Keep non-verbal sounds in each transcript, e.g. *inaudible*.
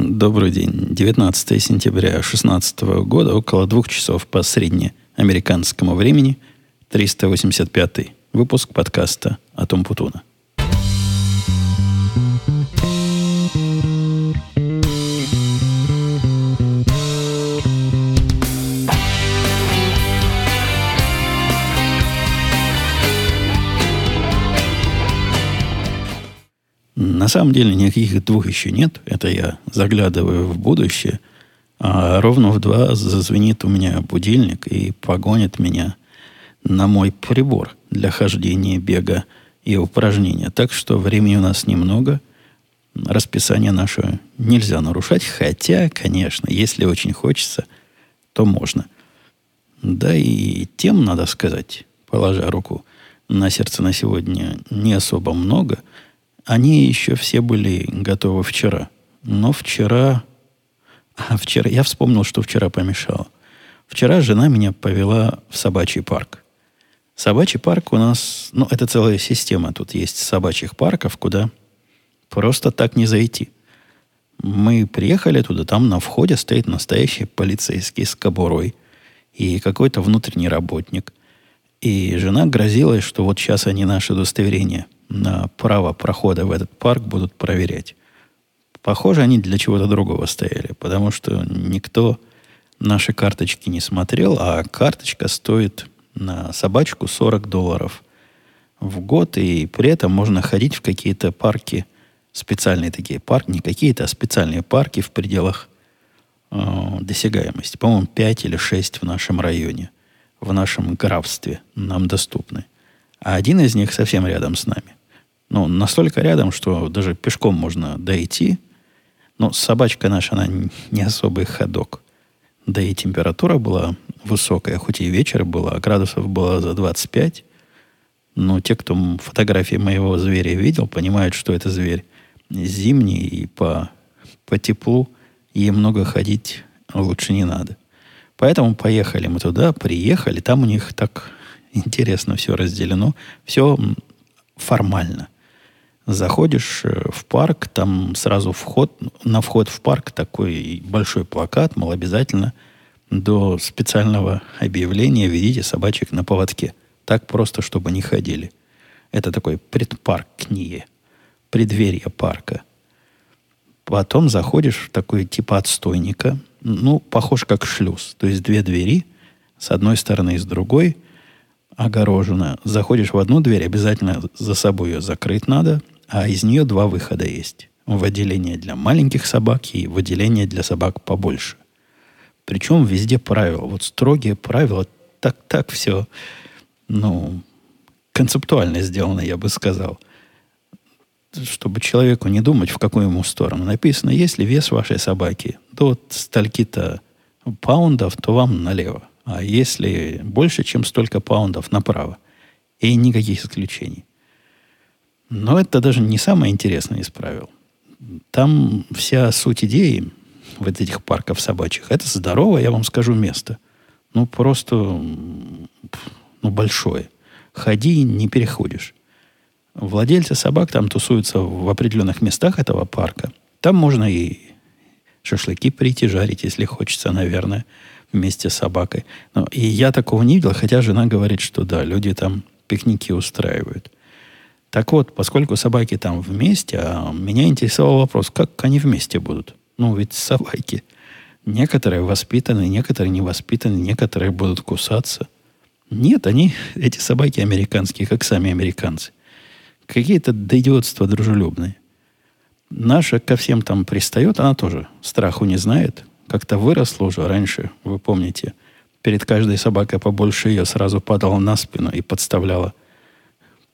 Добрый день. 19 сентября 2016 года, около двух часов по среднеамериканскому времени, 385 выпуск подкаста о Том Путуна. На самом деле никаких двух еще нет. Это я заглядываю в будущее. А ровно в два зазвенит у меня будильник и погонит меня на мой прибор для хождения, бега и упражнения. Так что времени у нас немного. Расписание наше нельзя нарушать. Хотя, конечно, если очень хочется, то можно. Да и тем, надо сказать, положа руку на сердце на сегодня, не особо много – они еще все были готовы вчера. Но вчера... *laughs* А вчера... Я вспомнил, что вчера помешало. Вчера жена меня повела в собачий парк. Собачий парк у нас... Ну, это целая система. Тут есть собачьих парков, куда просто так не зайти. Мы приехали туда, там на входе стоит настоящий полицейский с кобурой и какой-то внутренний работник. И жена грозилась, что вот сейчас они наше удостоверение – на право прохода в этот парк будут проверять. Похоже, они для чего-то другого стояли, потому что никто наши карточки не смотрел, а карточка стоит на собачку 40 долларов в год, и при этом можно ходить в какие-то парки, специальные такие парки, не какие-то, а специальные парки в пределах э, досягаемости. По-моему, 5 или 6 в нашем районе, в нашем графстве нам доступны. А один из них совсем рядом с нами ну, настолько рядом, что даже пешком можно дойти. Но собачка наша, она не особый ходок. Да и температура была высокая, хоть и вечер было, а градусов было за 25. Но те, кто фотографии моего зверя видел, понимают, что это зверь зимний, и по, по теплу ей много ходить лучше не надо. Поэтому поехали мы туда, приехали, там у них так интересно все разделено, все формально – Заходишь э, в парк, там сразу вход, на вход в парк такой большой плакат, мол, обязательно до специального объявления ведите собачек на поводке. Так просто, чтобы не ходили. Это такой предпарк книги, преддверие парка. Потом заходишь в такой типа отстойника, ну, похож как шлюз. То есть две двери, с одной стороны и с другой, огорожено. Заходишь в одну дверь, обязательно за собой ее закрыть надо – а из нее два выхода есть. В отделение для маленьких собак и в отделение для собак побольше. Причем везде правила. Вот строгие правила. Так, так все, ну, концептуально сделано, я бы сказал. Чтобы человеку не думать, в какую ему сторону. Написано, если вес вашей собаки до стольки-то паундов, то вам налево. А если больше, чем столько паундов, направо. И никаких исключений. Но это даже не самое интересное из правил. Там вся суть идеи вот этих парков собачьих, это здоровое, я вам скажу, место. Ну, просто ну, большое. Ходи, не переходишь. Владельцы собак там тусуются в определенных местах этого парка. Там можно и шашлыки прийти жарить, если хочется, наверное, вместе с собакой. Но и я такого не видел, хотя жена говорит, что да, люди там пикники устраивают. Так вот, поскольку собаки там вместе, а меня интересовал вопрос, как они вместе будут. Ну, ведь собаки. Некоторые воспитаны, некоторые не воспитаны, некоторые будут кусаться. Нет, они, *laughs* эти собаки американские, как сами американцы. Какие-то доидиотства дружелюбные. Наша ко всем там пристает, она тоже страху не знает. Как-то выросла уже раньше, вы помните. Перед каждой собакой побольше ее сразу падала на спину и подставляла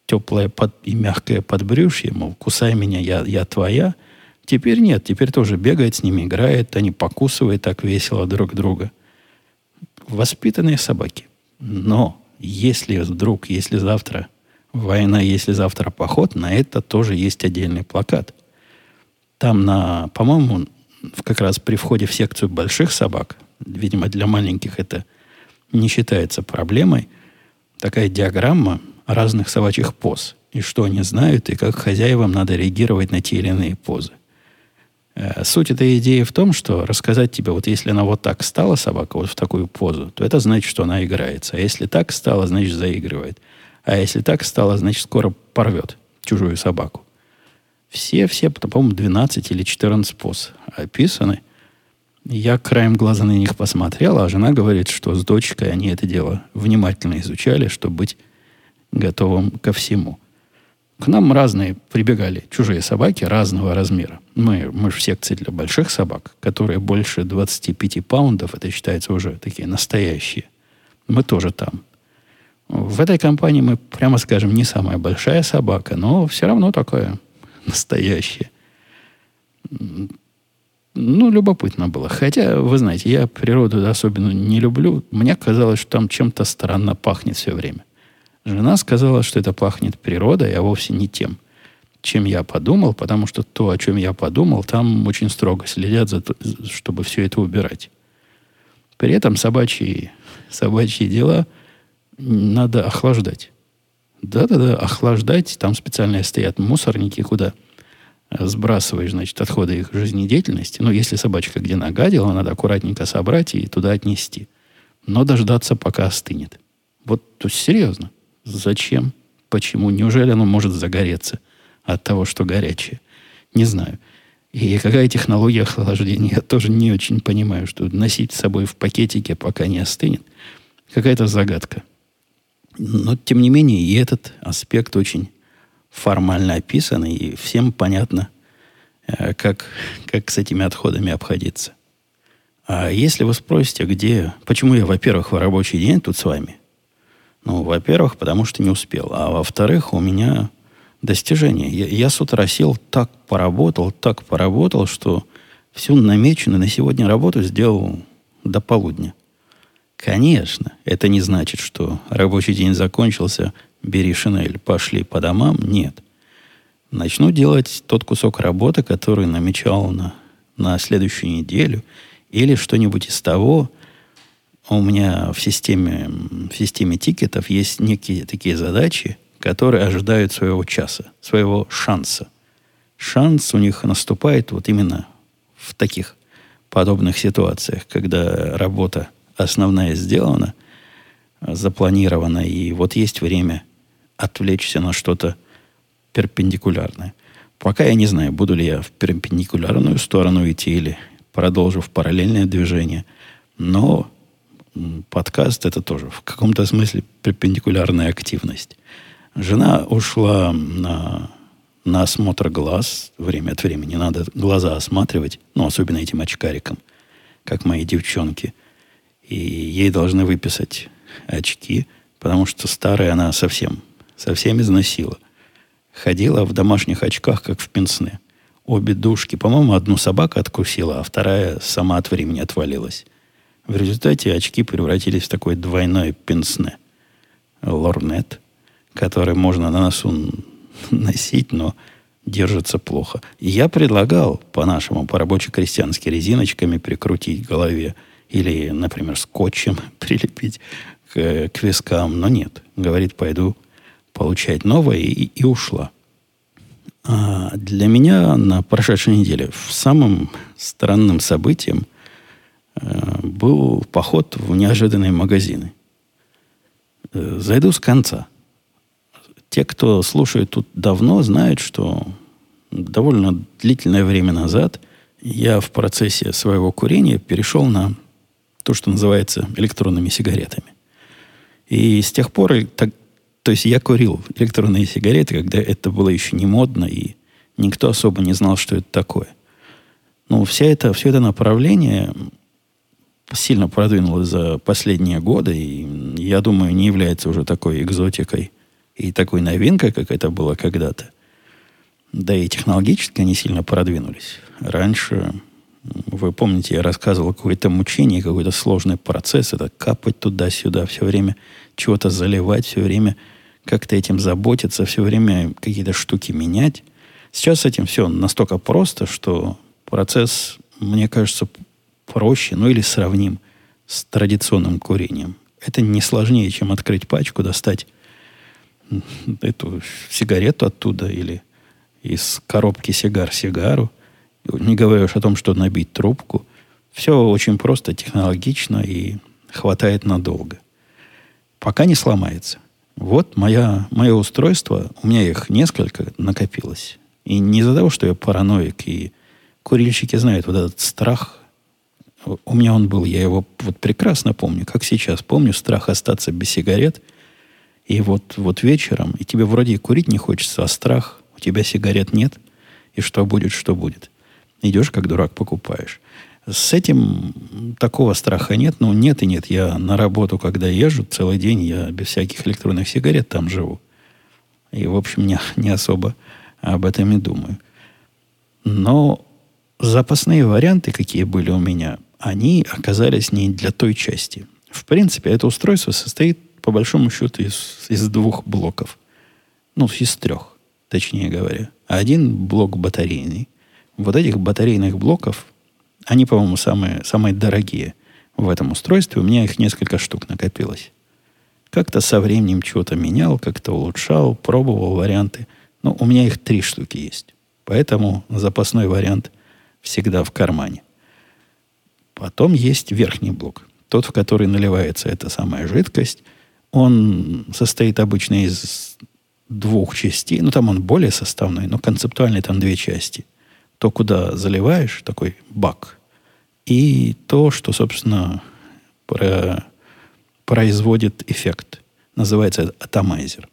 теплое под, и мягкое подбрюшье, мол, кусай меня, я, я твоя. Теперь нет, теперь тоже бегает с ними, играет, они покусывают так весело друг друга. Воспитанные собаки. Но если вдруг, если завтра война, если завтра поход, на это тоже есть отдельный плакат. Там на, по-моему, как раз при входе в секцию больших собак, видимо, для маленьких это не считается проблемой, такая диаграмма, разных собачьих поз, и что они знают, и как хозяевам надо реагировать на те или иные позы. Э, суть этой идеи в том, что рассказать тебе, вот если она вот так стала, собака, вот в такую позу, то это значит, что она играется. А если так стала, значит, заигрывает. А если так стало, значит, скоро порвет чужую собаку. Все, все, по-моему, 12 или 14 поз описаны. Я краем глаза на них посмотрел, а жена говорит, что с дочкой они это дело внимательно изучали, чтобы быть готовым ко всему. К нам разные прибегали чужие собаки разного размера. Мы, мы же в секции для больших собак, которые больше 25 паундов, это считается уже такие настоящие. Мы тоже там. В этой компании мы, прямо скажем, не самая большая собака, но все равно такая *laughs* настоящая. Ну, любопытно было. Хотя, вы знаете, я природу особенно не люблю. Мне казалось, что там чем-то странно пахнет все время. Жена сказала, что это пахнет природой, а вовсе не тем, чем я подумал, потому что то, о чем я подумал, там очень строго следят, за то, чтобы все это убирать. При этом собачьи, собачьи дела – надо охлаждать. Да-да-да, охлаждать. Там специально стоят мусорники, куда сбрасываешь, значит, отходы их жизнедеятельности. Но если собачка где нагадила, надо аккуратненько собрать и туда отнести. Но дождаться, пока остынет. Вот, то есть, серьезно. Зачем? Почему? Неужели оно может загореться от того, что горячее? Не знаю. И какая технология охлаждения, я тоже не очень понимаю, что носить с собой в пакетике, пока не остынет. Какая-то загадка. Но, тем не менее, и этот аспект очень формально описан, и всем понятно, э, как, как с этими отходами обходиться. А если вы спросите, где, почему я, во-первых, в рабочий день тут с вами? Ну, во-первых, потому что не успел. А во-вторых, у меня достижение. Я, я с утра сел, так поработал, так поработал, что всю намеченную на сегодня работу сделал до полудня. Конечно, это не значит, что рабочий день закончился, бери шинель, пошли по домам. Нет. Начну делать тот кусок работы, который намечал на, на следующую неделю, или что-нибудь из того. У меня в системе, в системе тикетов есть некие такие задачи, которые ожидают своего часа, своего шанса. Шанс у них наступает вот именно в таких подобных ситуациях, когда работа основная сделана, запланирована, и вот есть время отвлечься на что-то перпендикулярное. Пока я не знаю, буду ли я в перпендикулярную сторону идти или продолжу в параллельное движение. Но подкаст это тоже в каком-то смысле перпендикулярная активность. Жена ушла на, на осмотр глаз время от времени. Надо глаза осматривать, ну, особенно этим очкарикам, как мои девчонки – и ей должны выписать очки, потому что старая она совсем, совсем износила. Ходила в домашних очках, как в пенсне. Обе душки, по-моему, одну собака откусила, а вторая сама от времени отвалилась. В результате очки превратились в такой двойной пенсне. Лорнет, который можно на носу *laughs* носить, но держится плохо. И я предлагал, по-нашему, по-рабоче-крестьянски, резиночками прикрутить к голове – или, например, скотчем *laughs* прилепить к, к вискам. Но нет. Говорит, пойду получать новое и, и ушла. А для меня на прошедшей неделе самым странным событием был поход в неожиданные магазины. Э, зайду с конца. Те, кто слушает тут давно, знают, что довольно длительное время назад я в процессе своего курения перешел на то, что называется электронными сигаретами. И с тех пор, так, то есть я курил электронные сигареты, когда это было еще не модно, и никто особо не знал, что это такое. Но вся это, все это направление сильно продвинулось за последние годы, и, я думаю, не является уже такой экзотикой и такой новинкой, как это было когда-то. Да и технологически они сильно продвинулись. Раньше вы помните, я рассказывал какое-то мучение, какой-то сложный процесс. Это капать туда-сюда, все время чего-то заливать, все время как-то этим заботиться, все время какие-то штуки менять. Сейчас с этим все настолько просто, что процесс, мне кажется, проще, ну или сравним с традиционным курением. Это не сложнее, чем открыть пачку, достать эту сигарету оттуда или из коробки сигар сигару – Не говоря уж о том, что набить трубку. Все очень просто, технологично и хватает надолго. Пока не сломается. Вот моя, мое устройство, у меня их несколько накопилось. И не из-за того, что я параноик, и курильщики знают вот этот страх. У меня он был, я его вот прекрасно помню, как сейчас помню, страх остаться без сигарет. И вот, вот вечером, и тебе вроде и курить не хочется, а страх, у тебя сигарет нет, и что будет, что будет. Идешь, как дурак, покупаешь. С этим такого страха нет. Ну, нет и нет. Я на работу, когда езжу, целый день я без всяких электронных сигарет там живу. И, в общем, не, не особо об этом и думаю. Но запасные варианты, какие были у меня, они оказались не для той части. В принципе, это устройство состоит, по большому счету, из, из двух блоков. Ну, из трех, точнее говоря. Один блок батарейный. Вот этих батарейных блоков они, по-моему, самые, самые дорогие в этом устройстве. У меня их несколько штук накопилось. Как-то со временем чего-то менял, как-то улучшал, пробовал варианты. Но у меня их три штуки есть. Поэтому запасной вариант всегда в кармане. Потом есть верхний блок. Тот, в который наливается эта самая жидкость. Он состоит обычно из двух частей. Ну, там он более составной, но концептуально там две части – то, куда заливаешь, такой бак, и то, что, собственно, про, производит эффект. Называется атомайзер.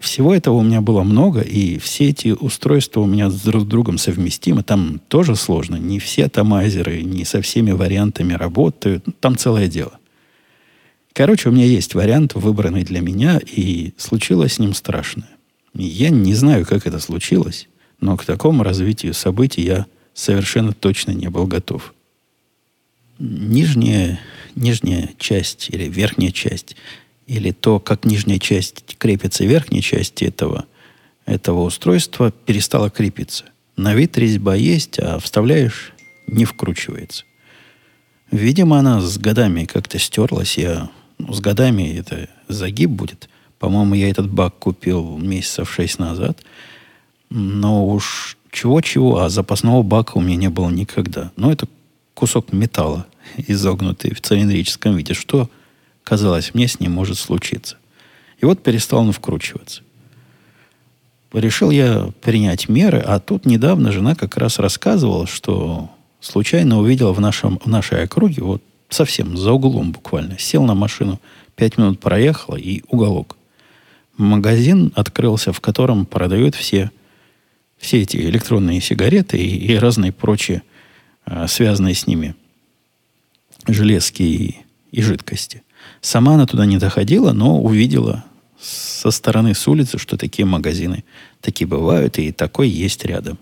Всего этого у меня было много, и все эти устройства у меня с друг с другом совместимы. Там тоже сложно. Не все атомайзеры, не со всеми вариантами работают. Там целое дело. Короче, у меня есть вариант, выбранный для меня, и случилось с ним страшное. Я не знаю, как это случилось. Но к такому развитию событий я совершенно точно не был готов. Нижняя, нижняя часть или верхняя часть, или то, как нижняя часть крепится верхней части этого, этого устройства, перестала крепиться. На вид резьба есть, а вставляешь, не вкручивается. Видимо, она с годами как-то стерлась. Я, ну, с годами это загиб будет. По-моему, я этот бак купил месяцев шесть назад – но уж чего-чего, а запасного бака у меня не было никогда. Но это кусок металла, *laughs* изогнутый в цилиндрическом виде. Что, казалось мне, с ним может случиться? И вот перестал он вкручиваться. Решил я принять меры, а тут недавно жена как раз рассказывала, что случайно увидела в, нашем, в нашей округе, вот совсем за углом буквально, сел на машину, пять минут проехала и уголок. Магазин открылся, в котором продают все все эти электронные сигареты и, и разные прочие, а, связанные с ними железки и, и жидкости. Сама она туда не доходила, но увидела со стороны с улицы, что такие магазины такие бывают, и такой есть рядом.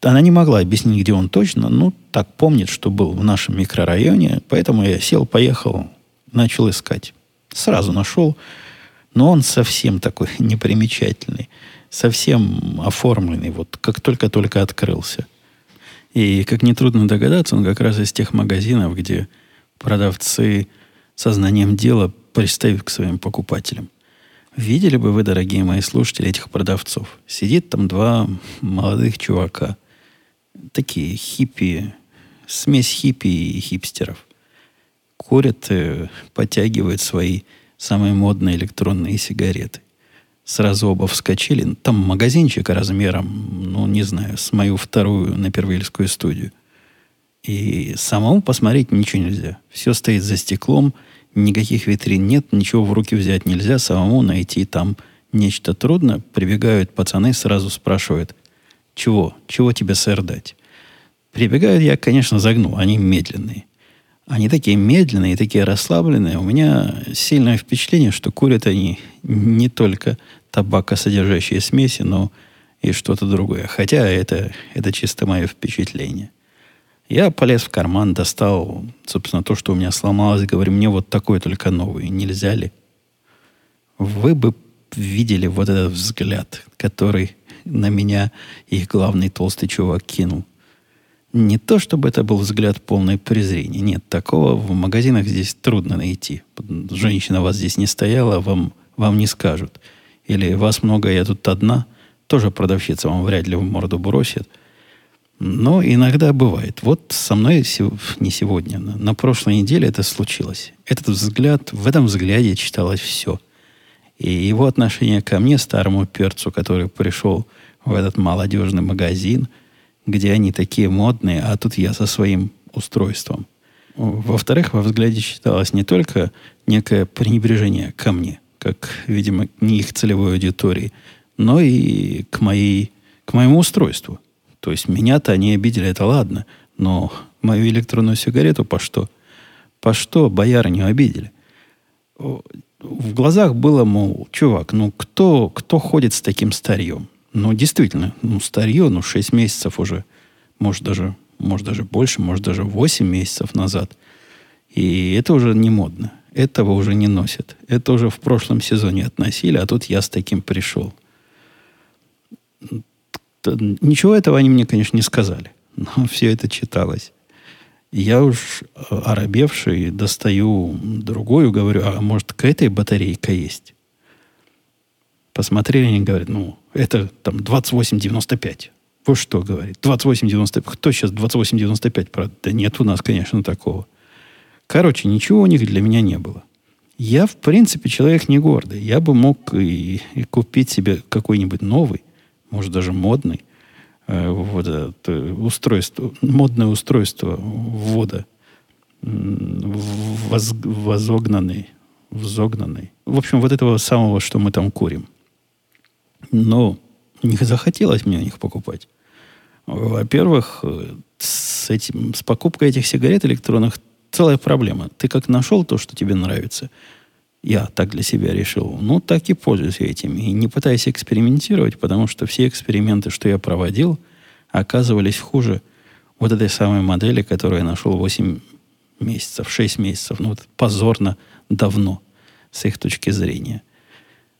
Она не могла объяснить, где он точно, но так помнит, что был в нашем микрорайоне, поэтому я сел, поехал, начал искать. Сразу нашел, но он совсем такой *laughs* непримечательный совсем оформленный, вот как только-только открылся. И, как нетрудно догадаться, он как раз из тех магазинов, где продавцы сознанием дела пристают к своим покупателям. Видели бы вы, дорогие мои слушатели, этих продавцов? Сидит там два молодых чувака. Такие хиппи, смесь хиппи и хипстеров. Курят, э, подтягивают свои самые модные электронные сигареты сразу оба вскочили. Там магазинчик размером, ну, не знаю, с мою вторую на Первильскую студию. И самому посмотреть ничего нельзя. Все стоит за стеклом, никаких витрин нет, ничего в руки взять нельзя, самому найти там нечто трудно. Прибегают пацаны, сразу спрашивают, чего, чего тебе, сэр, дать? Прибегают, я, конечно, загну, они медленные. Они такие медленные, такие расслабленные. У меня сильное впечатление, что курят они не только табакосодержащие смеси, но и что-то другое. Хотя это, это чисто мое впечатление. Я полез в карман, достал, собственно, то, что у меня сломалось. Говорю, мне вот такой только новый. Нельзя ли? Вы бы видели вот этот взгляд, который на меня их главный толстый чувак кинул. Не то, чтобы это был взгляд полный презрения. Нет, такого в магазинах здесь трудно найти. Женщина вас здесь не стояла, вам, вам не скажут. Или вас много, я тут одна. тоже продавщица вам вряд ли в морду бросит. Но иногда бывает. Вот со мной не сегодня, на прошлой неделе это случилось. Этот взгляд, в этом взгляде читалось все. И его отношение ко мне, старому перцу, который пришел в этот молодежный магазин, где они такие модные, а тут я со своим устройством. Во-вторых, во взгляде читалось не только некое пренебрежение ко мне, как, видимо, не их целевой аудитории, но и к, моей, к моему устройству – то есть меня-то они обидели, это ладно. Но мою электронную сигарету по что? По что боярыню обидели? В глазах было, мол, чувак, ну кто, кто ходит с таким старьем? Ну, действительно, ну, старье, ну, 6 месяцев уже, может даже, может даже больше, может даже 8 месяцев назад. И это уже не модно. Этого уже не носят. Это уже в прошлом сезоне относили, а тут я с таким пришел ничего этого они мне, конечно, не сказали. Но все это читалось. Я уж э, оробевший достаю другую, говорю, а может, к этой батарейка есть? Посмотрели, они говорят, ну, это там 28,95. Вы что, говорит, 28,95. Кто сейчас 28,95 продает? Да нет у нас, конечно, такого. Короче, ничего у них для меня не было. Я, в принципе, человек не гордый. Я бы мог и, и купить себе какой-нибудь новый может даже модный, э, вот это устройство, модное устройство ввода воз, возогнанный, взогнанный. В общем, вот этого самого, что мы там курим. Но не захотелось мне их покупать. Во-первых, с, этим, с покупкой этих сигарет электронных целая проблема. Ты как нашел то, что тебе нравится – я так для себя решил. Ну, так и пользуюсь этим. И не пытаюсь экспериментировать, потому что все эксперименты, что я проводил, оказывались хуже вот этой самой модели, которую я нашел 8 месяцев, 6 месяцев. Ну, вот позорно давно, с их точки зрения.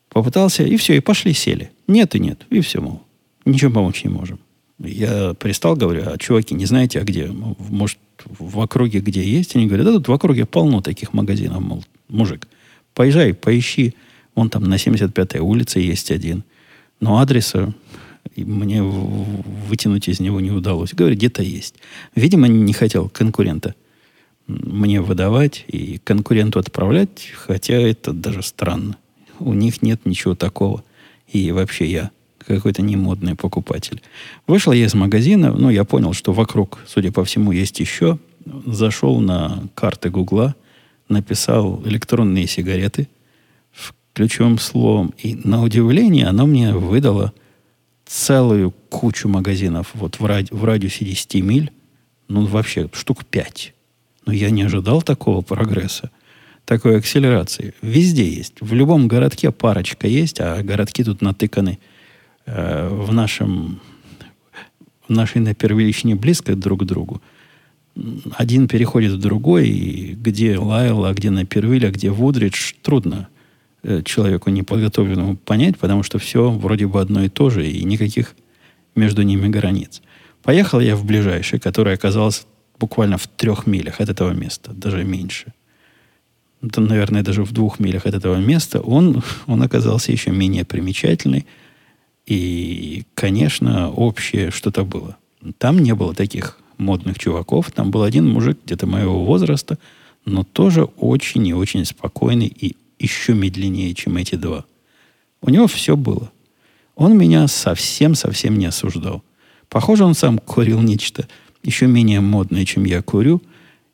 Попытался, и все, и пошли, сели. Нет и нет, и все, мол. Ничем помочь не можем. Я пристал, говорю, а чуваки, не знаете, а где? Может, в округе где есть? Они говорят, да тут в округе полно таких магазинов, мол, мужик. Поезжай, поищи. Вон там на 75-й улице есть один. Но адреса мне вытянуть из него не удалось. Говорит, где-то есть. Видимо, не хотел конкурента мне выдавать и конкуренту отправлять, хотя это даже странно. У них нет ничего такого. И вообще я какой-то немодный покупатель. Вышел я из магазина, ну, я понял, что вокруг, судя по всему, есть еще. Зашел на карты Гугла – написал электронные сигареты в ключевым словом. И на удивление оно мне выдало целую кучу магазинов вот в, ради, в радиусе 10 миль. Ну, вообще, штук 5. Но я не ожидал такого прогресса, такой акселерации. Везде есть. В любом городке парочка есть, а городки тут натыканы э, в нашем в нашей на первичне близко друг к другу один переходит в другой, и где Лайл, а где Напервиль, а где Вудридж, трудно э, человеку неподготовленному понять, потому что все вроде бы одно и то же, и никаких между ними границ. Поехал я в ближайший, который оказался буквально в трех милях от этого места, даже меньше. Это, наверное, даже в двух милях от этого места. Он, *laughs* он оказался еще менее примечательный. И, конечно, общее что-то было. Там не было таких модных чуваков. Там был один мужик где-то моего возраста, но тоже очень и очень спокойный и еще медленнее, чем эти два. У него все было. Он меня совсем-совсем не осуждал. Похоже, он сам курил нечто еще менее модное, чем я курю,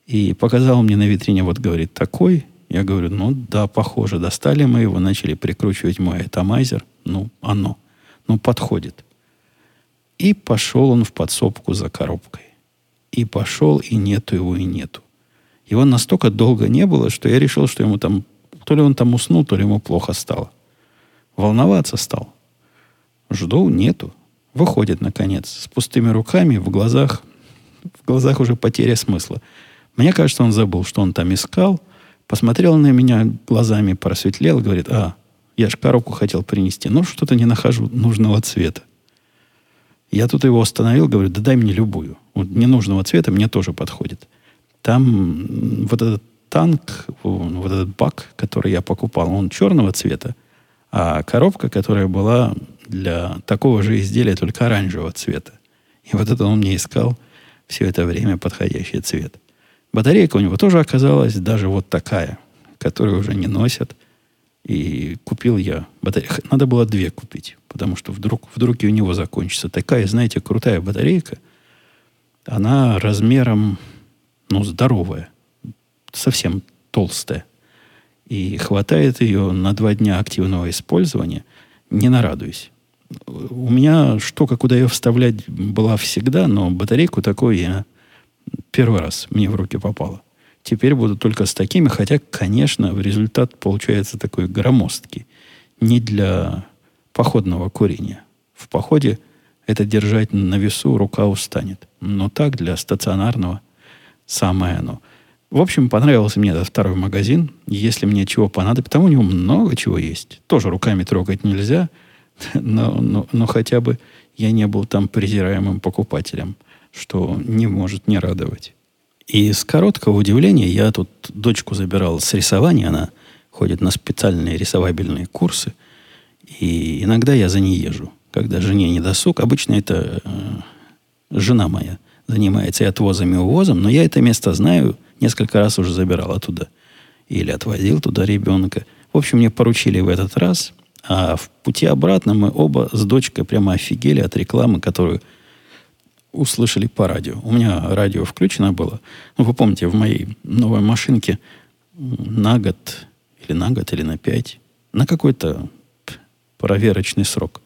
и показал мне на витрине, вот говорит, такой. Я говорю, ну да, похоже. Достали мы его, начали прикручивать мой атомайзер. Ну, оно. Ну, подходит. И пошел он в подсобку за коробкой. И пошел, и нету его, и нету. Его настолько долго не было, что я решил, что ему там... То ли он там уснул, то ли ему плохо стало. Волноваться стал. Жду, нету. Выходит, наконец, с пустыми руками, в глазах... В глазах уже потеря смысла. Мне кажется, он забыл, что он там искал. Посмотрел на меня глазами, просветлел, говорит, а, я ж коробку хотел принести, но что-то не нахожу нужного цвета. Я тут его остановил, говорю, да дай мне любую. Вот ненужного цвета мне тоже подходит. Там вот этот танк, вот этот бак, который я покупал, он черного цвета, а коробка, которая была для такого же изделия, только оранжевого цвета. И вот это он мне искал все это время подходящий цвет. Батарейка у него тоже оказалась даже вот такая, которую уже не носят. И купил я батарейку. Надо было две купить, потому что вдруг, вдруг и у него закончится. Такая, знаете, крутая батарейка. Она размером, ну, здоровая. Совсем толстая. И хватает ее на два дня активного использования. Не нарадуюсь. У меня штука, куда ее вставлять, была всегда, но батарейку такой я первый раз мне в руки попала. Теперь буду только с такими, хотя, конечно, в результат получается такой громоздкий. Не для походного курения. В походе это держать на весу рука устанет. Но так для стационарного самое оно. В общем, понравился мне этот второй магазин. Если мне чего понадобится, там у него много чего есть. Тоже руками трогать нельзя *laughs* – но, но, но хотя бы я не был там презираемым покупателем, что не может не радовать. И с короткого удивления я тут дочку забирал с рисования, она ходит на специальные рисовабельные курсы, и иногда я за ней езжу, когда жене не досуг. Обычно это э, жена моя занимается и отвозом, и увозом, но я это место знаю, несколько раз уже забирал оттуда. Или отвозил туда ребенка. В общем, мне поручили в этот раз – а в пути обратно мы оба с дочкой прямо офигели от рекламы, которую услышали по радио. У меня радио включено было. Ну, вы помните, в моей новой машинке на год, или на год, или на пять, на какой-то проверочный срок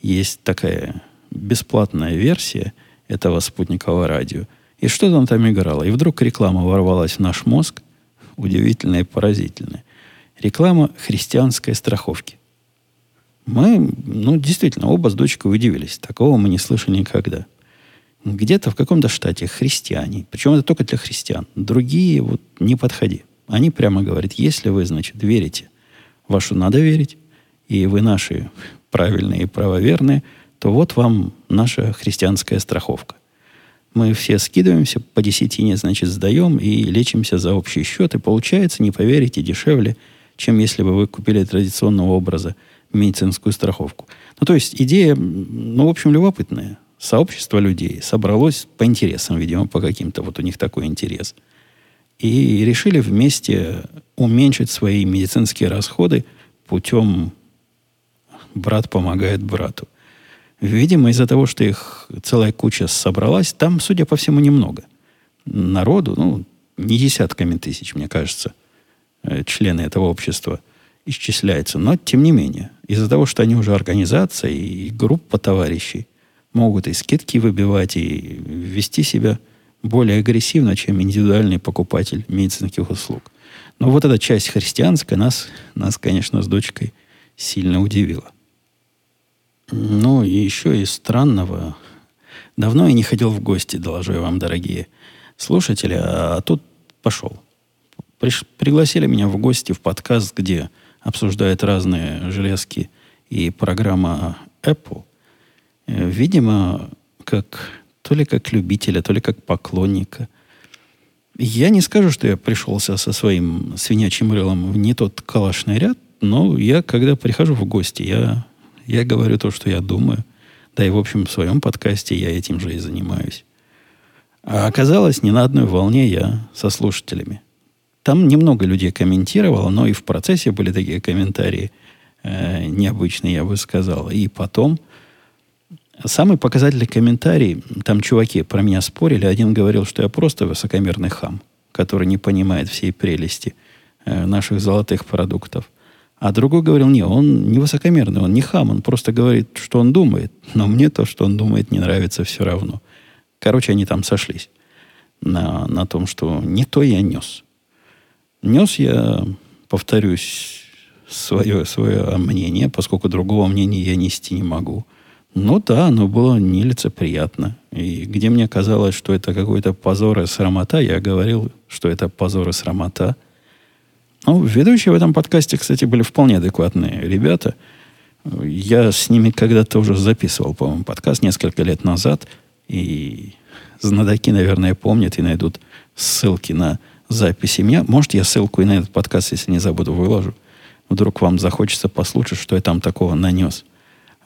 есть такая бесплатная версия этого спутникового радио. И что там там играло? И вдруг реклама ворвалась в наш мозг, удивительная и поразительная. Реклама христианской страховки. Мы, ну, действительно, оба с дочкой удивились. Такого мы не слышали никогда. Где-то в каком-то штате христиане. Причем это только для христиан. Другие вот не подходи. Они прямо говорят, если вы, значит, верите, вашу надо верить, и вы наши правильные и правоверные, то вот вам наша христианская страховка. Мы все скидываемся, по десятине, значит, сдаем и лечимся за общий счет, и получается, не поверите, дешевле, чем если бы вы купили традиционного образа медицинскую страховку. Ну, то есть идея, ну, в общем, любопытная. Сообщество людей собралось по интересам, видимо, по каким-то. Вот у них такой интерес. И решили вместе уменьшить свои медицинские расходы путем брат помогает брату. Видимо, из-за того, что их целая куча собралась, там, судя по всему, немного. Народу, ну, не десятками тысяч, мне кажется, э, члены этого общества исчисляется. Но, тем не менее, из-за того, что они уже организация и группа товарищей, могут и скидки выбивать, и вести себя более агрессивно, чем индивидуальный покупатель медицинских услуг. Но вот эта часть христианская нас, нас конечно, с дочкой сильно удивила. Ну, и еще из странного. Давно я не ходил в гости, доложу я вам, дорогие слушатели, а тут пошел. Приш, пригласили меня в гости в подкаст, где обсуждает разные железки и программа Apple, э, видимо, как то ли как любителя, то ли как поклонника. Я не скажу, что я пришелся со своим свинячьим рылом в не тот калашный ряд, но я, когда прихожу в гости, я, я говорю то, что я думаю. Да и, в общем, в своем подкасте я этим же и занимаюсь. А оказалось, не на одной волне я со слушателями. Там немного людей комментировало, но и в процессе были такие комментарии э, необычные, я бы сказал. И потом самый показательный комментарий, там чуваки про меня спорили, один говорил, что я просто высокомерный хам, который не понимает всей прелести э, наших золотых продуктов. А другой говорил, не, он не высокомерный, он не хам, он просто говорит, что он думает. Но мне то, что он думает, не нравится все равно. Короче, они там сошлись на, на том, что не то я нес. Нес я, повторюсь, свое, свое мнение, поскольку другого мнения я нести не могу. Ну да, оно было нелицеприятно. И где мне казалось, что это какой-то позор и срамота, я говорил, что это позор и срамота. Ну, ведущие в этом подкасте, кстати, были вполне адекватные ребята. Я с ними когда-то уже записывал, по-моему, подкаст несколько лет назад. И знатоки, наверное, помнят и найдут ссылки на записи меня. Может, я ссылку и на этот подкаст, если не забуду, выложу. Вдруг вам захочется послушать, что я там такого нанес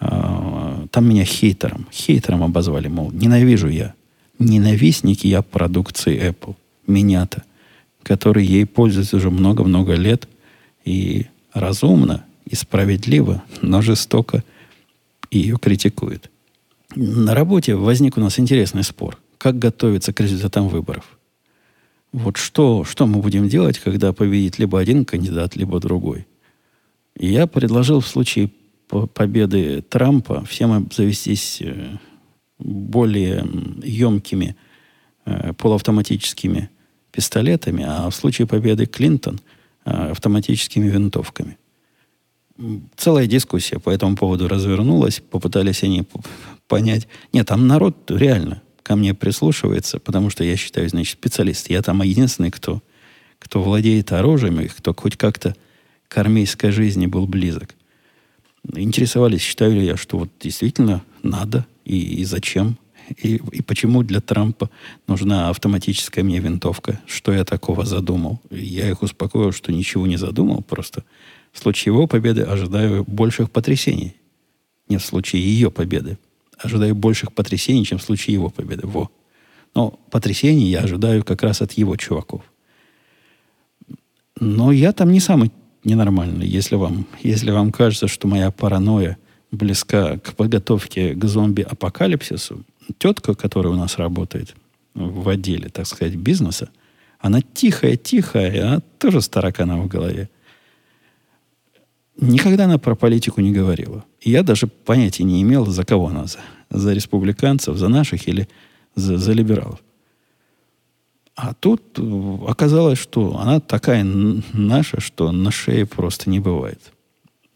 а, там меня хейтером, хейтером обозвали, мол, ненавижу я, ненавистник я продукции Apple, меня-то, который ей пользуется уже много-много лет и разумно, и справедливо, но жестоко ее критикует. На работе возник у нас интересный спор. Как готовиться к результатам выборов? Вот что, что мы будем делать, когда победит либо один кандидат, либо другой? Я предложил в случае победы Трампа всем обзавестись э, более емкими э, полуавтоматическими пистолетами, а в случае победы Клинтон э, автоматическими винтовками. Целая дискуссия по этому поводу развернулась, попытались они понять. Нет, там народ реально ко мне прислушивается, потому что я считаю, значит, специалист. Я там единственный, кто, кто владеет оружием и кто хоть как-то к армейской жизни был близок. Интересовались, считаю ли я, что вот действительно надо и, и зачем, и, и почему для Трампа нужна автоматическая мне винтовка, что я такого задумал. Я их успокоил, что ничего не задумал, просто в случае его победы ожидаю больших потрясений. Не в случае ее победы ожидаю больших потрясений, чем в случае его победы. Во. Но потрясений я ожидаю как раз от его чуваков. Но я там не самый ненормальный. Если вам, если вам кажется, что моя паранойя близка к подготовке к зомби-апокалипсису, тетка, которая у нас работает в отделе, так сказать, бизнеса, она тихая-тихая, она тоже с тараканом в голове. Никогда она про политику не говорила. И я даже понятия не имел, за кого она. За, за республиканцев, за наших или за, за либералов. А тут э, оказалось, что она такая наша, что на шее просто не бывает.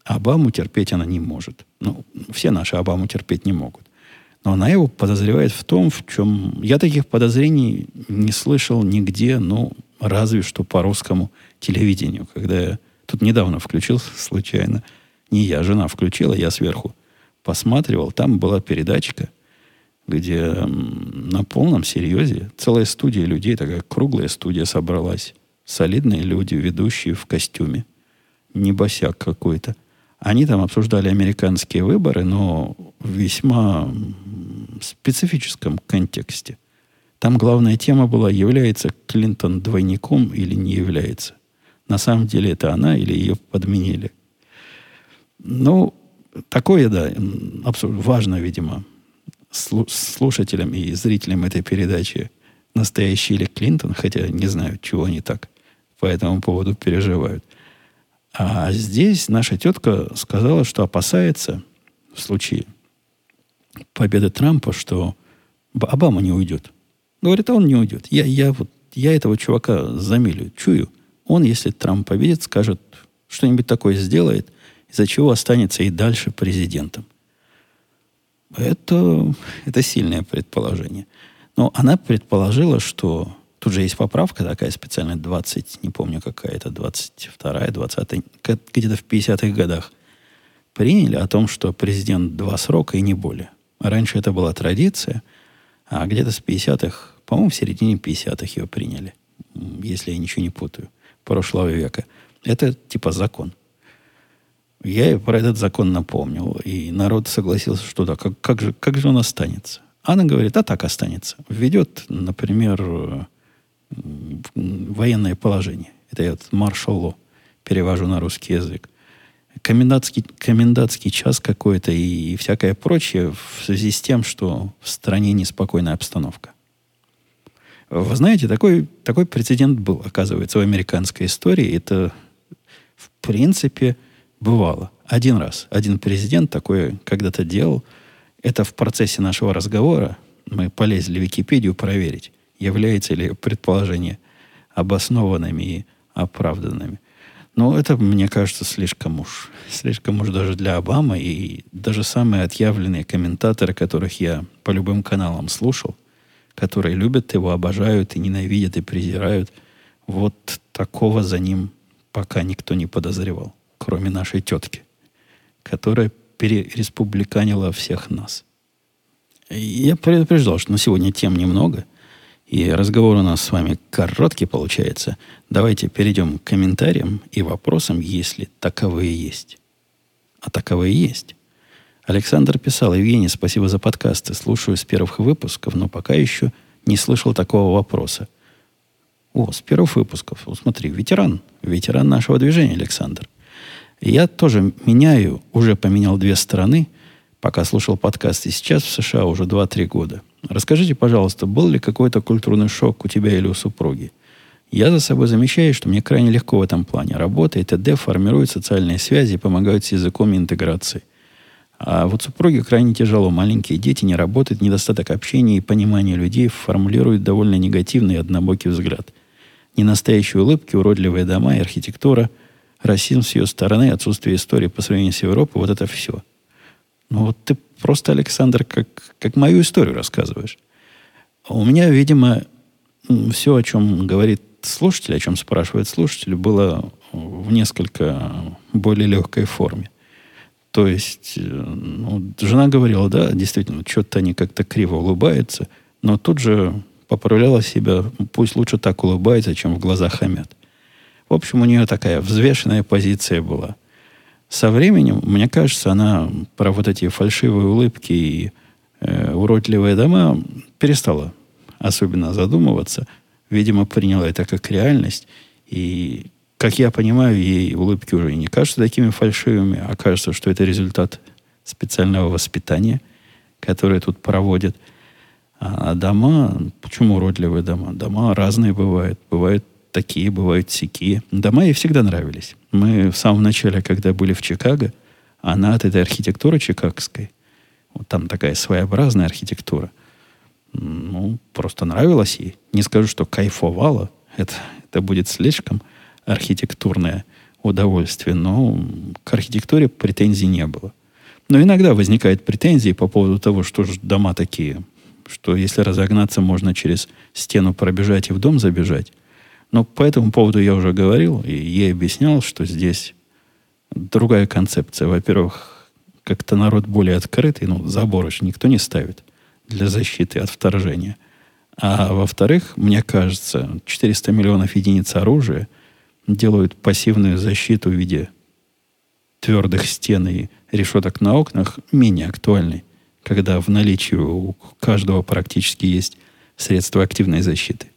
Обаму терпеть она не может. Ну, все наши Обаму терпеть не могут. Но она его подозревает в том, в чем... Я таких подозрений не слышал нигде, ну, разве что по русскому телевидению, когда я Тут недавно включил случайно. Не я, жена включила, я сверху посматривал. Там была передачка, где на полном серьезе целая студия людей, такая круглая студия собралась. Солидные люди, ведущие в костюме. Не босяк какой-то. Они там обсуждали американские выборы, но в весьма специфическом контексте. Там главная тема была, является Клинтон двойником или не является. На самом деле это она или ее подменили. Ну, такое, да, важно, видимо, слушателям и зрителям этой передачи, настоящий ли Клинтон, хотя не знаю, чего они так по этому поводу переживают. А здесь наша тетка сказала, что опасается в случае победы Трампа, что Обама не уйдет. Говорит, а он не уйдет. Я, я, вот, я этого чувака замилю, чую. Он, если Трамп победит, скажет, что-нибудь такое сделает, из-за чего останется и дальше президентом. Это, это сильное предположение. Но она предположила, что тут же есть поправка такая специальная, 20, не помню какая это, 22-я, 20 где-то в 50-х годах приняли о том, что президент два срока и не более. Раньше это была традиция, а где-то с 50-х, по-моему, в середине 50-х ее приняли, если я ничего не путаю прошлого века. Это типа закон. Я ей про этот закон напомнил, и народ согласился, что да, как, как, же, как же он останется? Она говорит, а так останется. Введет, например, военное положение. Это я маршалло перевожу на русский язык. Комендантский, комендантский час какой-то и, и всякое прочее в связи с тем, что в стране неспокойная обстановка. Вы знаете, такой, такой прецедент был, оказывается, в американской истории. Это, в принципе, бывало. Один раз. Один президент такое когда-то делал. Это в процессе нашего разговора мы полезли в Википедию проверить, является ли предположение обоснованными и оправданными. Но это, мне кажется, слишком уж, слишком уж даже для Обамы и даже самые отъявленные комментаторы, которых я по любым каналам слушал – которые любят его, обожают и ненавидят и презирают. Вот такого за ним пока никто не подозревал, кроме нашей тетки, которая перереспубликанила всех нас. Я предупреждал, что на сегодня тем немного, и разговор у нас с вами короткий получается. Давайте перейдем к комментариям и вопросам, если таковые есть. А таковые есть. Александр писал, Евгений, спасибо за подкасты. Слушаю с первых выпусков, но пока еще не слышал такого вопроса. О, с первых выпусков. Вот смотри, ветеран. Ветеран нашего движения, Александр. Я тоже меняю, уже поменял две страны, пока слушал подкаст, и сейчас в США уже 2-3 года. Расскажите, пожалуйста, был ли какой-то культурный шок у тебя или у супруги? Я за собой замечаю, что мне крайне легко в этом плане. Работа и т.д. формируют социальные связи и помогают с языком и интеграцией. А вот супруге крайне тяжело. Маленькие дети не работают, недостаток общения и понимания людей формулируют довольно негативный и однобокий взгляд. Ненастоящие улыбки, уродливые дома и архитектура – расизм с ее стороны, отсутствие истории по сравнению с Европой, вот это все. Ну вот ты просто, Александр, как, как мою историю рассказываешь. У меня, видимо, все, о чем говорит слушатель, о чем спрашивает слушатель, было в несколько более легкой форме. То есть, э, ну, жена говорила, да, действительно, что-то они как-то криво улыбаются, но тут же поправляла себя, пусть лучше так улыбается, чем в глазах хамят. В общем, у нее такая взвешенная позиция была. Со временем, мне кажется, она про вот эти фальшивые улыбки и э, уродливые дома перестала особенно задумываться. Видимо, приняла это как реальность. И, как я понимаю, ей улыбки уже не кажутся такими фальшивыми, а кажется, что это результат специального воспитания, которое тут проводят. А дома, почему уродливые дома? Дома разные бывают. Бывают такие, бывают сякие. Дома ей всегда нравились. Мы в самом начале, когда были в Чикаго, она от этой архитектуры чикагской, вот там такая своеобразная архитектура, ну, просто нравилась ей. Не скажу, что кайфовала. Это, это будет слишком архитектурное удовольствие, но к архитектуре претензий не было. Но иногда возникают претензии по поводу того, что же дома такие, что если разогнаться, можно через стену пробежать и в дом забежать. Но по этому поводу я уже говорил, и ей объяснял, что здесь другая концепция. Во-первых, как-то народ более открытый, ну, забор же никто не ставит для защиты от вторжения. А во-вторых, мне кажется, 400 миллионов единиц оружия делают пассивную защиту в виде твердых стен и решеток на окнах менее актуальной, когда в наличии у каждого практически есть средства активной защиты.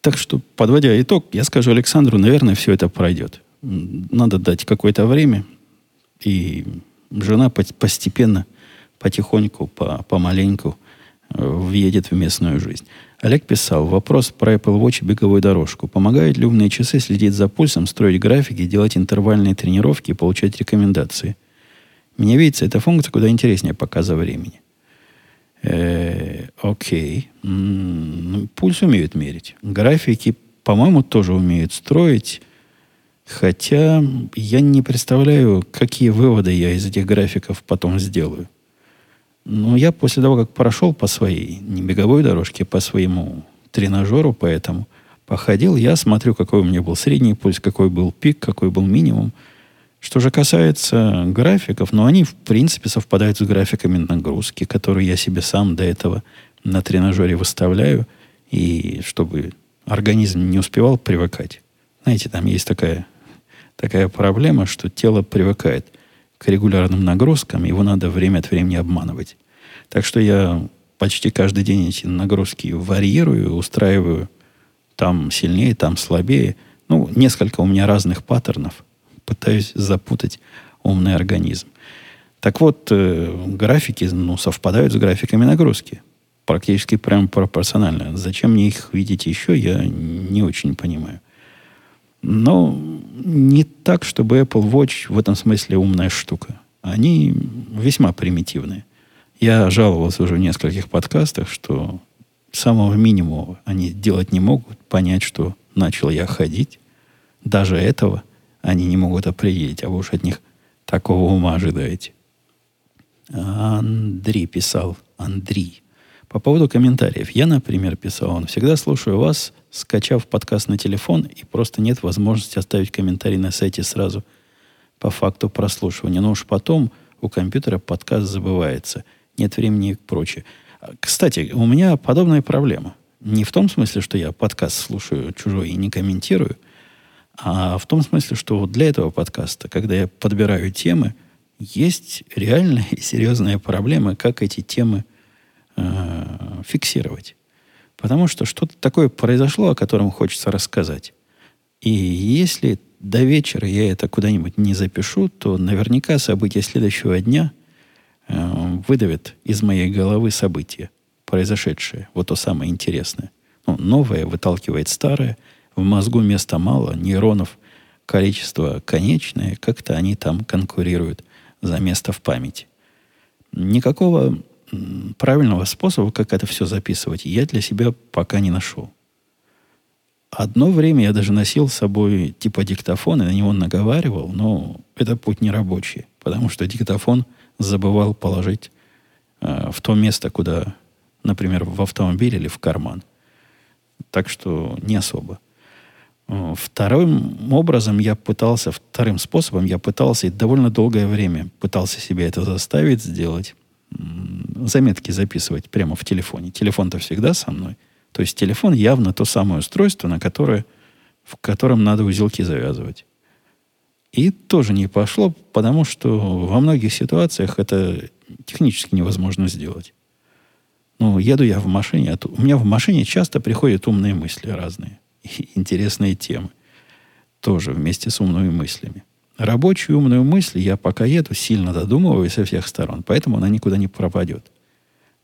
Так что, подводя итог, я скажу Александру, наверное, все это пройдет. Надо дать какое-то время, и жена постепенно, потихоньку, по, помаленьку э, въедет в местную жизнь. Олег писал, вопрос про Apple Watch и беговую дорожку. Помогают ли умные часы следить за пульсом, строить графики, делать интервальные тренировки и получать рекомендации? Мне видится, эта функция куда интереснее показа времени. Э, окей. Ну, пульс умеют мерить. Графики, по-моему, тоже умеют строить. Хотя я не представляю, какие выводы я из этих графиков потом сделаю. Но я после того, как прошел по своей, не беговой дорожке, по своему тренажеру, поэтому походил, я смотрю, какой у меня был средний пульс, какой был пик, какой был минимум – что же касается графиков, ну, они, в принципе, совпадают с графиками нагрузки, которые я себе сам до этого на тренажере выставляю, и чтобы организм не успевал привыкать. Знаете, там есть такая, такая проблема, что тело привыкает к регулярным нагрузкам, его надо время от времени обманывать. Так что я почти каждый день эти нагрузки варьирую, устраиваю там сильнее, там слабее. Ну, несколько у меня разных паттернов – пытаюсь запутать умный организм. Так вот, э, графики ну, совпадают с графиками нагрузки. Практически прямо пропорционально. Зачем мне их видеть еще, я не очень понимаю. Но не так, чтобы Apple Watch в этом смысле умная штука. Они весьма примитивные. Я жаловался уже в нескольких подкастах, что самого минимума они делать не могут, понять, что начал я ходить. Даже этого они не могут определить, а вы уж от них такого ума ожидаете. Андрей писал, Андрей. По поводу комментариев. Я, например, писал, он всегда слушаю вас, скачав подкаст на телефон, и просто нет возможности оставить комментарий на сайте сразу по факту прослушивания. Но уж потом у компьютера подкаст забывается. Нет времени и прочее. Кстати, у меня подобная проблема. Не в том смысле, что я подкаст слушаю чужой и не комментирую – а в том смысле, что вот для этого подкаста, когда я подбираю темы, есть реальная и серьезная проблема, как эти темы э, фиксировать. Потому что что-то такое произошло, о котором хочется рассказать. И если до вечера я это куда-нибудь не запишу, то наверняка события следующего дня э, выдавят из моей головы события, произошедшие. Вот то самое интересное. Ну, новое выталкивает старое. В мозгу места мало, нейронов количество конечное. Как-то они там конкурируют за место в памяти. Никакого правильного способа, как это все записывать, я для себя пока не нашел. Одно время я даже носил с собой типа диктофон и на него наговаривал, но это путь не рабочий, потому что диктофон забывал положить э, в то место, куда, например, в автомобиль или в карман. Так что не особо. Э, вторым образом я пытался, вторым способом я пытался и довольно долгое время пытался себе это заставить сделать. Заметки записывать прямо в телефоне. Телефон-то всегда со мной. То есть телефон явно то самое устройство, на которое, в котором надо узелки завязывать. И тоже не пошло, потому что во многих ситуациях это технически невозможно сделать. Ну, еду я в машине, а у меня в машине часто приходят умные мысли разные *laughs* интересные темы. Тоже вместе с умными мыслями. Рабочую умную мысль я пока еду, сильно додумываю со всех сторон, поэтому она никуда не пропадет.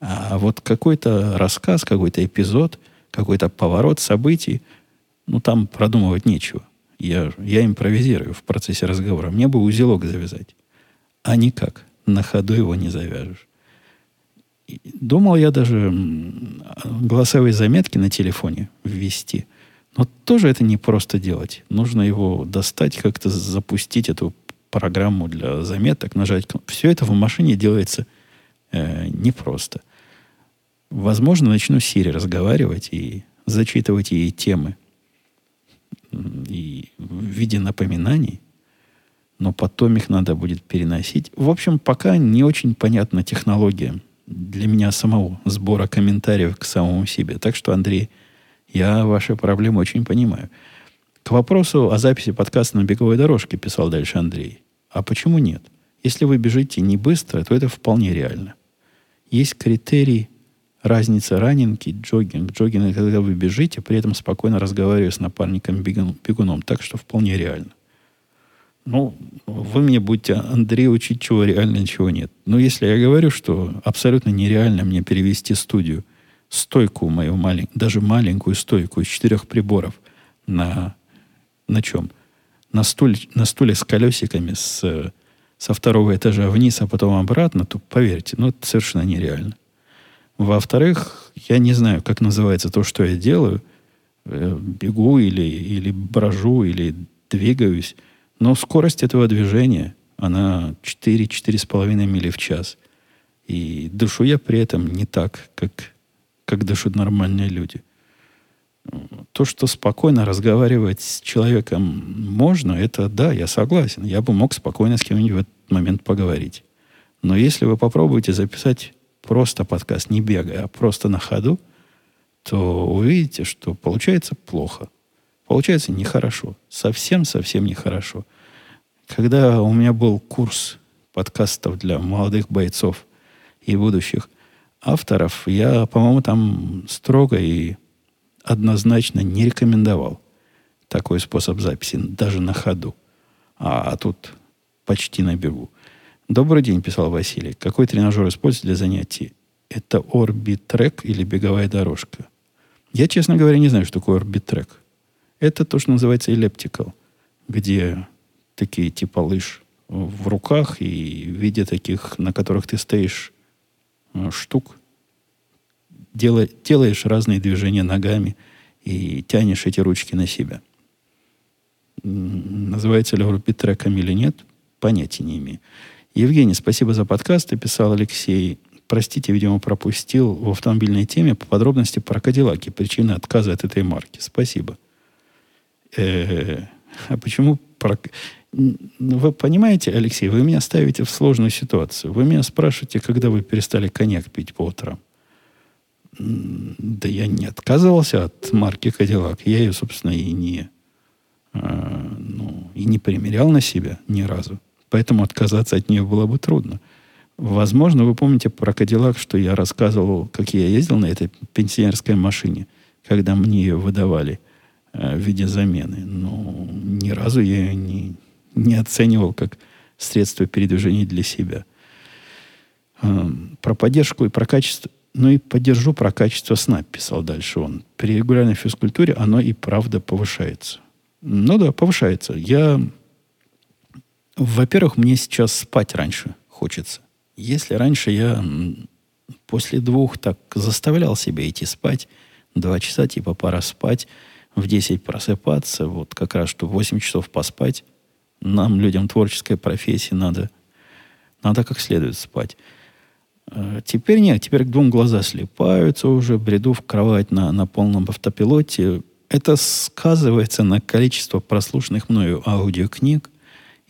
А вот какой-то рассказ, какой-то эпизод, какой-то поворот событий, ну, там продумывать нечего. Я, я импровизирую в процессе разговора. Мне бы узелок завязать. А никак. На ходу его не завяжешь. Думал я даже голосовые заметки на телефоне ввести. Но тоже это не просто делать. Нужно его достать, как-то запустить эту программу для заметок, нажать. Все это в машине делается э, непросто. Возможно, начну с Siri разговаривать и зачитывать ей темы и в виде напоминаний, но потом их надо будет переносить. В общем, пока не очень понятна технология для меня самого сбора комментариев к самому себе. Так что, Андрей, я ваши проблемы очень понимаю. К вопросу о записи подкаста на беговой дорожке, писал дальше Андрей. А почему нет? Если вы бежите не быстро, то это вполне реально. Есть критерий разница раненки, джогинг. Джогинг, когда вы бежите, при этом спокойно разговаривая с напарником бегуном. Так что вполне реально. Ну, вы мне будете, Андрей, учить, чего реально, чего нет. Но если я говорю, что абсолютно нереально мне перевести студию – стойку мою маленькую, даже маленькую стойку из четырех приборов на, на чем? На стуле, на стуле с колесиками с, со второго этажа вниз, а потом обратно, то поверьте, ну это совершенно нереально. Во-вторых, я не знаю, как называется то, что я делаю. Э, бегу или, или брожу, или двигаюсь. Но скорость этого движения, она 4-4,5 мили в час. И дышу я при этом не так, как как дышат нормальные люди. То, что спокойно разговаривать с человеком можно, это да, я согласен. Я бы мог спокойно с кем-нибудь в этот момент поговорить. Но если вы попробуете записать просто подкаст, не бегая, а просто на ходу, то увидите, что получается плохо. Получается нехорошо. Совсем-совсем нехорошо. Когда у меня был курс подкастов для молодых бойцов и будущих, авторов я, по-моему, там строго и однозначно не рекомендовал такой способ записи, даже на ходу. А, а тут почти на бегу. Добрый день, писал Василий. Какой тренажер используете для занятий? Это орбитрек или беговая дорожка? Я, честно говоря, не знаю, что такое орбитрек. Это то, что называется эллиптикал, где такие типа лыж в руках и в виде таких, на которых ты стоишь штук, делай, делаешь разные движения ногами и тянешь эти ручки на себя. Называется ли орбитреком или нет, понятия не имею. Евгений, спасибо за подкаст, ты писал Алексей. Простите, видимо, пропустил в автомобильной теме по подробности про Кадиллаки, причины отказа от этой марки. Спасибо. Э-э, а почему про... Вы понимаете, Алексей, вы меня ставите в сложную ситуацию. Вы меня спрашиваете, когда вы перестали коньяк пить по утрам. Да я не отказывался от марки Кадиллак. Я ее, собственно, и не, э, ну, и не примерял на себя ни разу. поэтому отказаться от нее было бы трудно. Возможно, вы помните про Кадиллак, что я рассказывал, как я ездил на этой пенсионерской машине, когда мне ее выдавали э, в виде замены. Но ни разу я ее не, не оценивал как средство передвижения для себя. Э, про поддержку и про качество ну и поддержу про качество сна, писал дальше он. При регулярной физкультуре оно и правда повышается. Ну да, повышается. Я, во-первых, мне сейчас спать раньше хочется. Если раньше я после двух так заставлял себя идти спать, два часа типа пора спать, в 10 просыпаться, вот как раз, что 8 часов поспать, нам, людям творческой профессии, надо, надо как следует спать. А теперь нет, теперь двум глаза слепаются уже, бреду в кровать на, на полном автопилоте. Это сказывается на количество прослушанных мною аудиокниг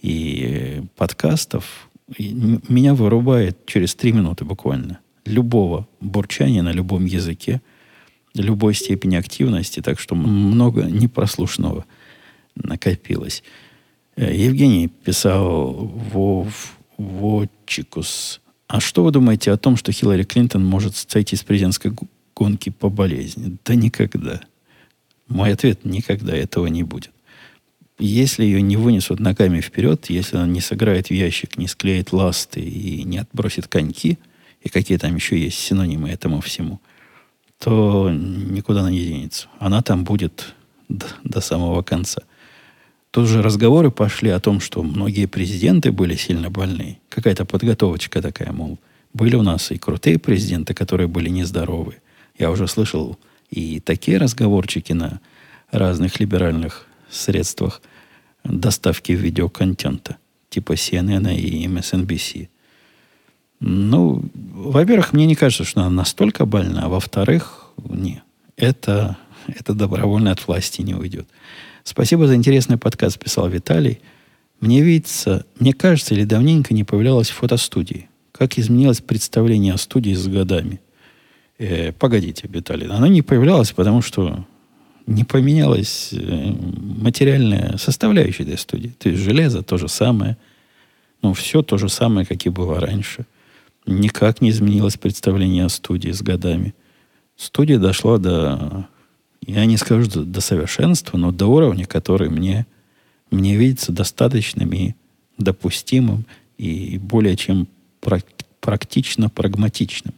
и подкастов. И меня вырубает через три минуты буквально. Любого бурчания на любом языке, любой степени активности, так что много непрослушного накопилось. Евгений писал Вов, Вотчикус а что вы думаете о том, что Хиллари Клинтон может сойти с президентской гонки по болезни? Да никогда. Мой ответ – никогда этого не будет. Если ее не вынесут ногами вперед, если она не сыграет в ящик, не склеит ласты и не отбросит коньки, и какие там еще есть синонимы этому всему, то никуда она не денется. Она там будет до, до самого конца – Тут же разговоры пошли о том, что многие президенты были сильно больны. Какая-то подготовочка такая, мол, были у нас и крутые президенты, которые были нездоровы. Я уже слышал и такие разговорчики на разных либеральных средствах доставки видеоконтента, типа CNN и MSNBC. Ну, во-первых, мне не кажется, что она настолько больна, а во-вторых, не, это, это добровольно от власти не уйдет. Спасибо за интересный подкаст, писал Виталий. Мне видится, мне кажется, или давненько не появлялась фотостудии. Как изменилось представление о студии с годами. Э, погодите, Виталий, она не появлялась, потому что не поменялась э, материальная составляющая этой студии. То есть железо то же самое. Ну, все то же самое, как и было раньше. Никак не изменилось представление о студии с годами. Студия дошла до я не скажу до, до совершенства, но до уровня, который мне, мне видится достаточным и допустимым и более чем практично прагматичным.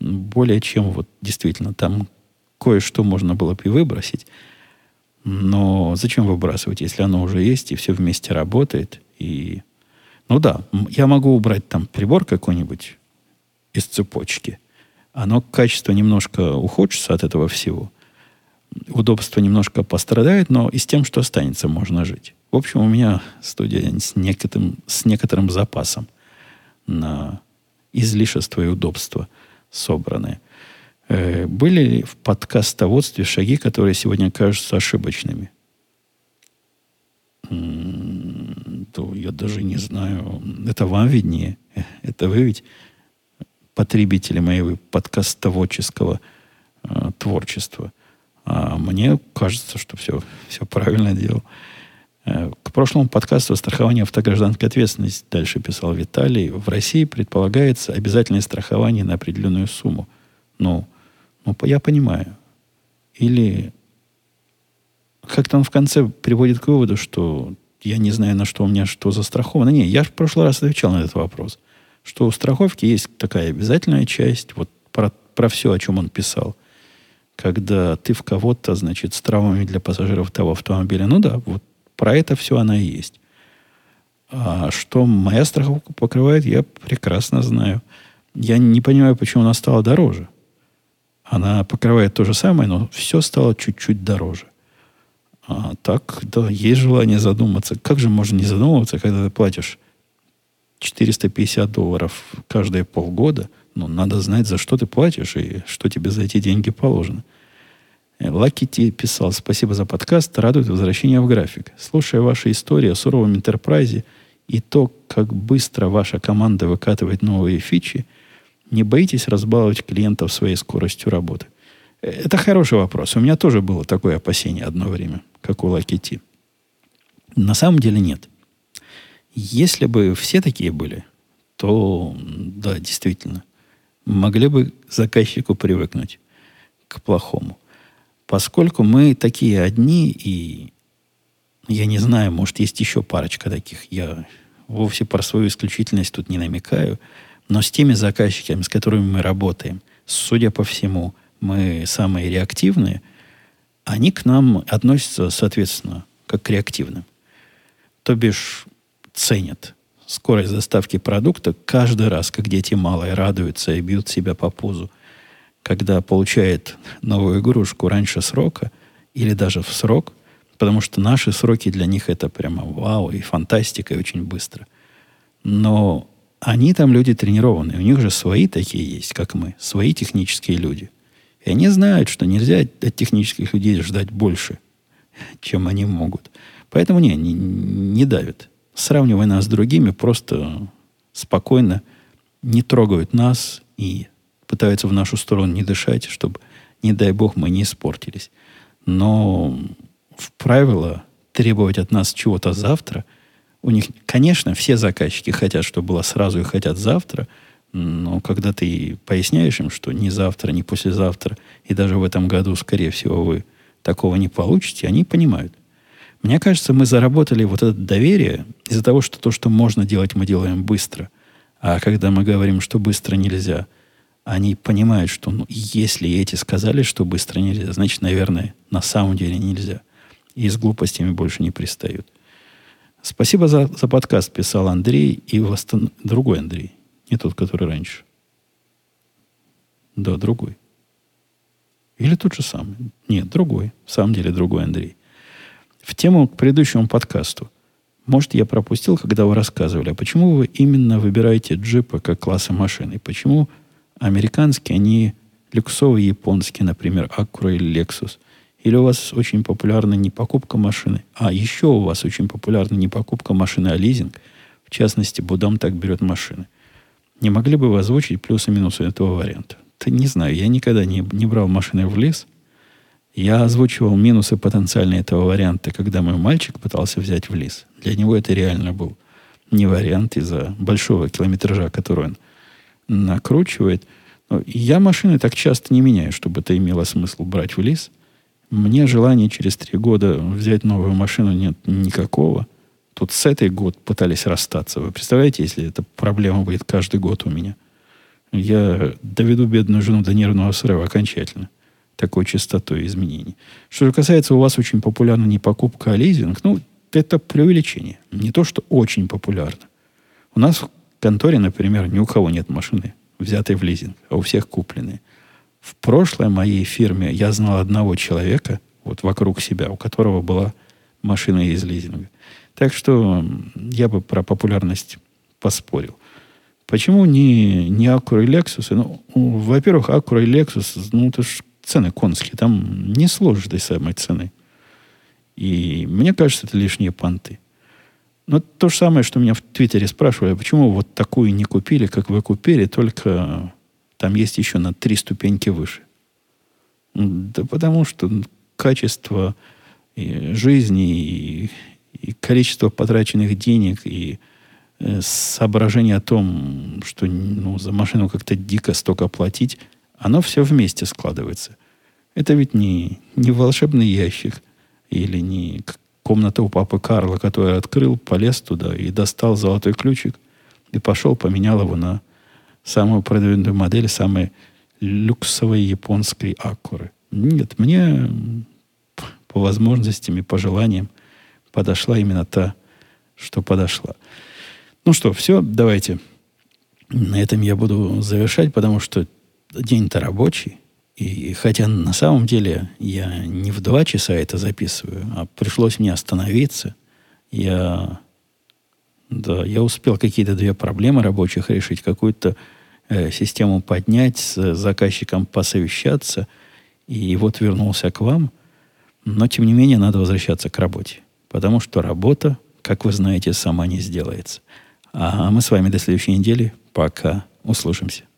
Более чем вот действительно там кое-что можно было бы и выбросить. Но зачем выбрасывать, если оно уже есть и все вместе работает? И, ну да, я могу убрать там прибор какой-нибудь из цепочки. Оно качество немножко ухудшится от этого всего удобство немножко пострадает, но и с тем, что останется, можно жить. В общем, у меня студия с некоторым, с некоторым запасом на излишество и удобство собранные. Э, были ли в подкастоводстве шаги, которые сегодня кажутся ошибочными? То я даже не знаю. Это вам виднее. Это вы ведь потребители моего подкастоводческого э, творчества – а мне кажется, что все, все правильно делал. Э, к прошлому подкасту страхование автогражданской ответственности, дальше писал Виталий, в России предполагается обязательное страхование на определенную сумму. Ну, ну я понимаю. Или как-то он в конце приводит к выводу, что я не знаю, на что у меня что застраховано. Не, я в прошлый раз отвечал на этот вопрос, что у страховки есть такая обязательная часть, вот про, про все, о чем он писал – когда ты в кого-то, значит, с травмами для пассажиров того автомобиля. Ну да, вот про это все она и есть. А что моя страховка покрывает, я прекрасно знаю. Я не понимаю, почему она стала дороже. Она покрывает то же самое, но все стало чуть-чуть дороже. А так, да, есть желание задуматься. Как же можно не задумываться, когда ты платишь 450 долларов каждые полгода – ну, надо знать, за что ты платишь и что тебе за эти деньги положено. Лаки Ти писал, спасибо за подкаст, радует возвращение в график. Слушая ваши истории о суровом интерпрайзе и то, как быстро ваша команда выкатывает новые фичи, не боитесь разбаловать клиентов своей скоростью работы? Это хороший вопрос. У меня тоже было такое опасение одно время, как у Лаки Ти. На самом деле нет. Если бы все такие были, то, да, действительно, могли бы заказчику привыкнуть к плохому. Поскольку мы такие одни, и я не знаю, может, есть еще парочка таких, я вовсе про свою исключительность тут не намекаю, но с теми заказчиками, с которыми мы работаем, судя по всему, мы самые реактивные, они к нам относятся, соответственно, как к реактивным. То бишь ценят скорость доставки продукта каждый раз, как дети малые радуются и бьют себя по пузу, когда получает новую игрушку раньше срока или даже в срок, потому что наши сроки для них это прямо вау и фантастика, и очень быстро. Но они там люди тренированные, у них же свои такие есть, как мы, свои технические люди. И они знают, что нельзя от технических людей ждать больше, чем они могут. Поэтому не, не, не давят сравнивая нас с другими, просто спокойно не трогают нас и пытаются в нашу сторону не дышать, чтобы, не дай бог, мы не испортились. Но в правило требовать от нас чего-то завтра, у них, конечно, все заказчики хотят, чтобы было сразу и хотят завтра, но когда ты поясняешь им, что ни завтра, ни послезавтра, и даже в этом году, скорее всего, вы такого не получите, они понимают. Мне кажется, мы заработали вот это доверие из-за того, что то, что можно делать, мы делаем быстро. А когда мы говорим, что быстро нельзя, они понимают, что ну, если эти сказали, что быстро нельзя, значит, наверное, на самом деле нельзя. И с глупостями больше не пристают. Спасибо за, за подкаст, писал Андрей и восстан... другой Андрей. Не тот, который раньше. Да, другой. Или тот же самый. Нет, другой. В самом деле другой Андрей. В тему к предыдущему подкасту. Может, я пропустил, когда вы рассказывали, а почему вы именно выбираете джипы как класса машины? Почему американские, они люксовые японские, например, Acura или Lexus? Или у вас очень популярна не покупка машины, а еще у вас очень популярна не покупка машины, а лизинг? В частности, Будам так берет машины. Не могли бы вы озвучить плюсы и минусы этого варианта? Да не знаю, я никогда не, не брал машины в лес – я озвучивал минусы потенциальные этого варианта, когда мой мальчик пытался взять в лис. Для него это реально был не вариант из-за большого километража, который он накручивает. Но я машины так часто не меняю, чтобы это имело смысл брать в лис. Мне желания через три года взять новую машину нет никакого. Тут с этой год пытались расстаться. Вы представляете, если эта проблема будет каждый год у меня? Я доведу бедную жену до нервного срыва окончательно такой частотой изменений. Что касается, у вас очень популярна не покупка, а лизинг, ну, это преувеличение. Не то, что очень популярно. У нас в конторе, например, ни у кого нет машины, взятой в лизинг, а у всех купленные. В прошлой моей фирме я знал одного человека, вот вокруг себя, у которого была машина из лизинга. Так что я бы про популярность поспорил. Почему не, не Acura и Lexus? Ну, во-первых, Acura и Lexus, ну, это ж цены конские. Там не сложишь этой самой цены. И мне кажется, это лишние понты. Но то же самое, что меня в Твиттере спрашивали, почему вот такую не купили, как вы купили, только там есть еще на три ступеньки выше. Да потому что качество и жизни и, и количество потраченных денег и э, соображение о том, что ну, за машину как-то дико столько платить, оно все вместе складывается. Это ведь не, не волшебный ящик или не комната у папы Карла, который открыл, полез туда и достал золотой ключик и пошел, поменял его на самую продвинутую модель, самой люксовой японской Аккуры. Нет, мне по возможностям и по желаниям подошла именно та, что подошла. Ну что, все, давайте. На этом я буду завершать, потому что день-то рабочий. И хотя на самом деле я не в два часа это записываю, а пришлось мне остановиться. Я, да, я успел какие-то две проблемы рабочих решить, какую-то э, систему поднять, с заказчиком посовещаться. И вот вернулся к вам. Но, тем не менее, надо возвращаться к работе. Потому что работа, как вы знаете, сама не сделается. А мы с вами до следующей недели. Пока. Услышимся.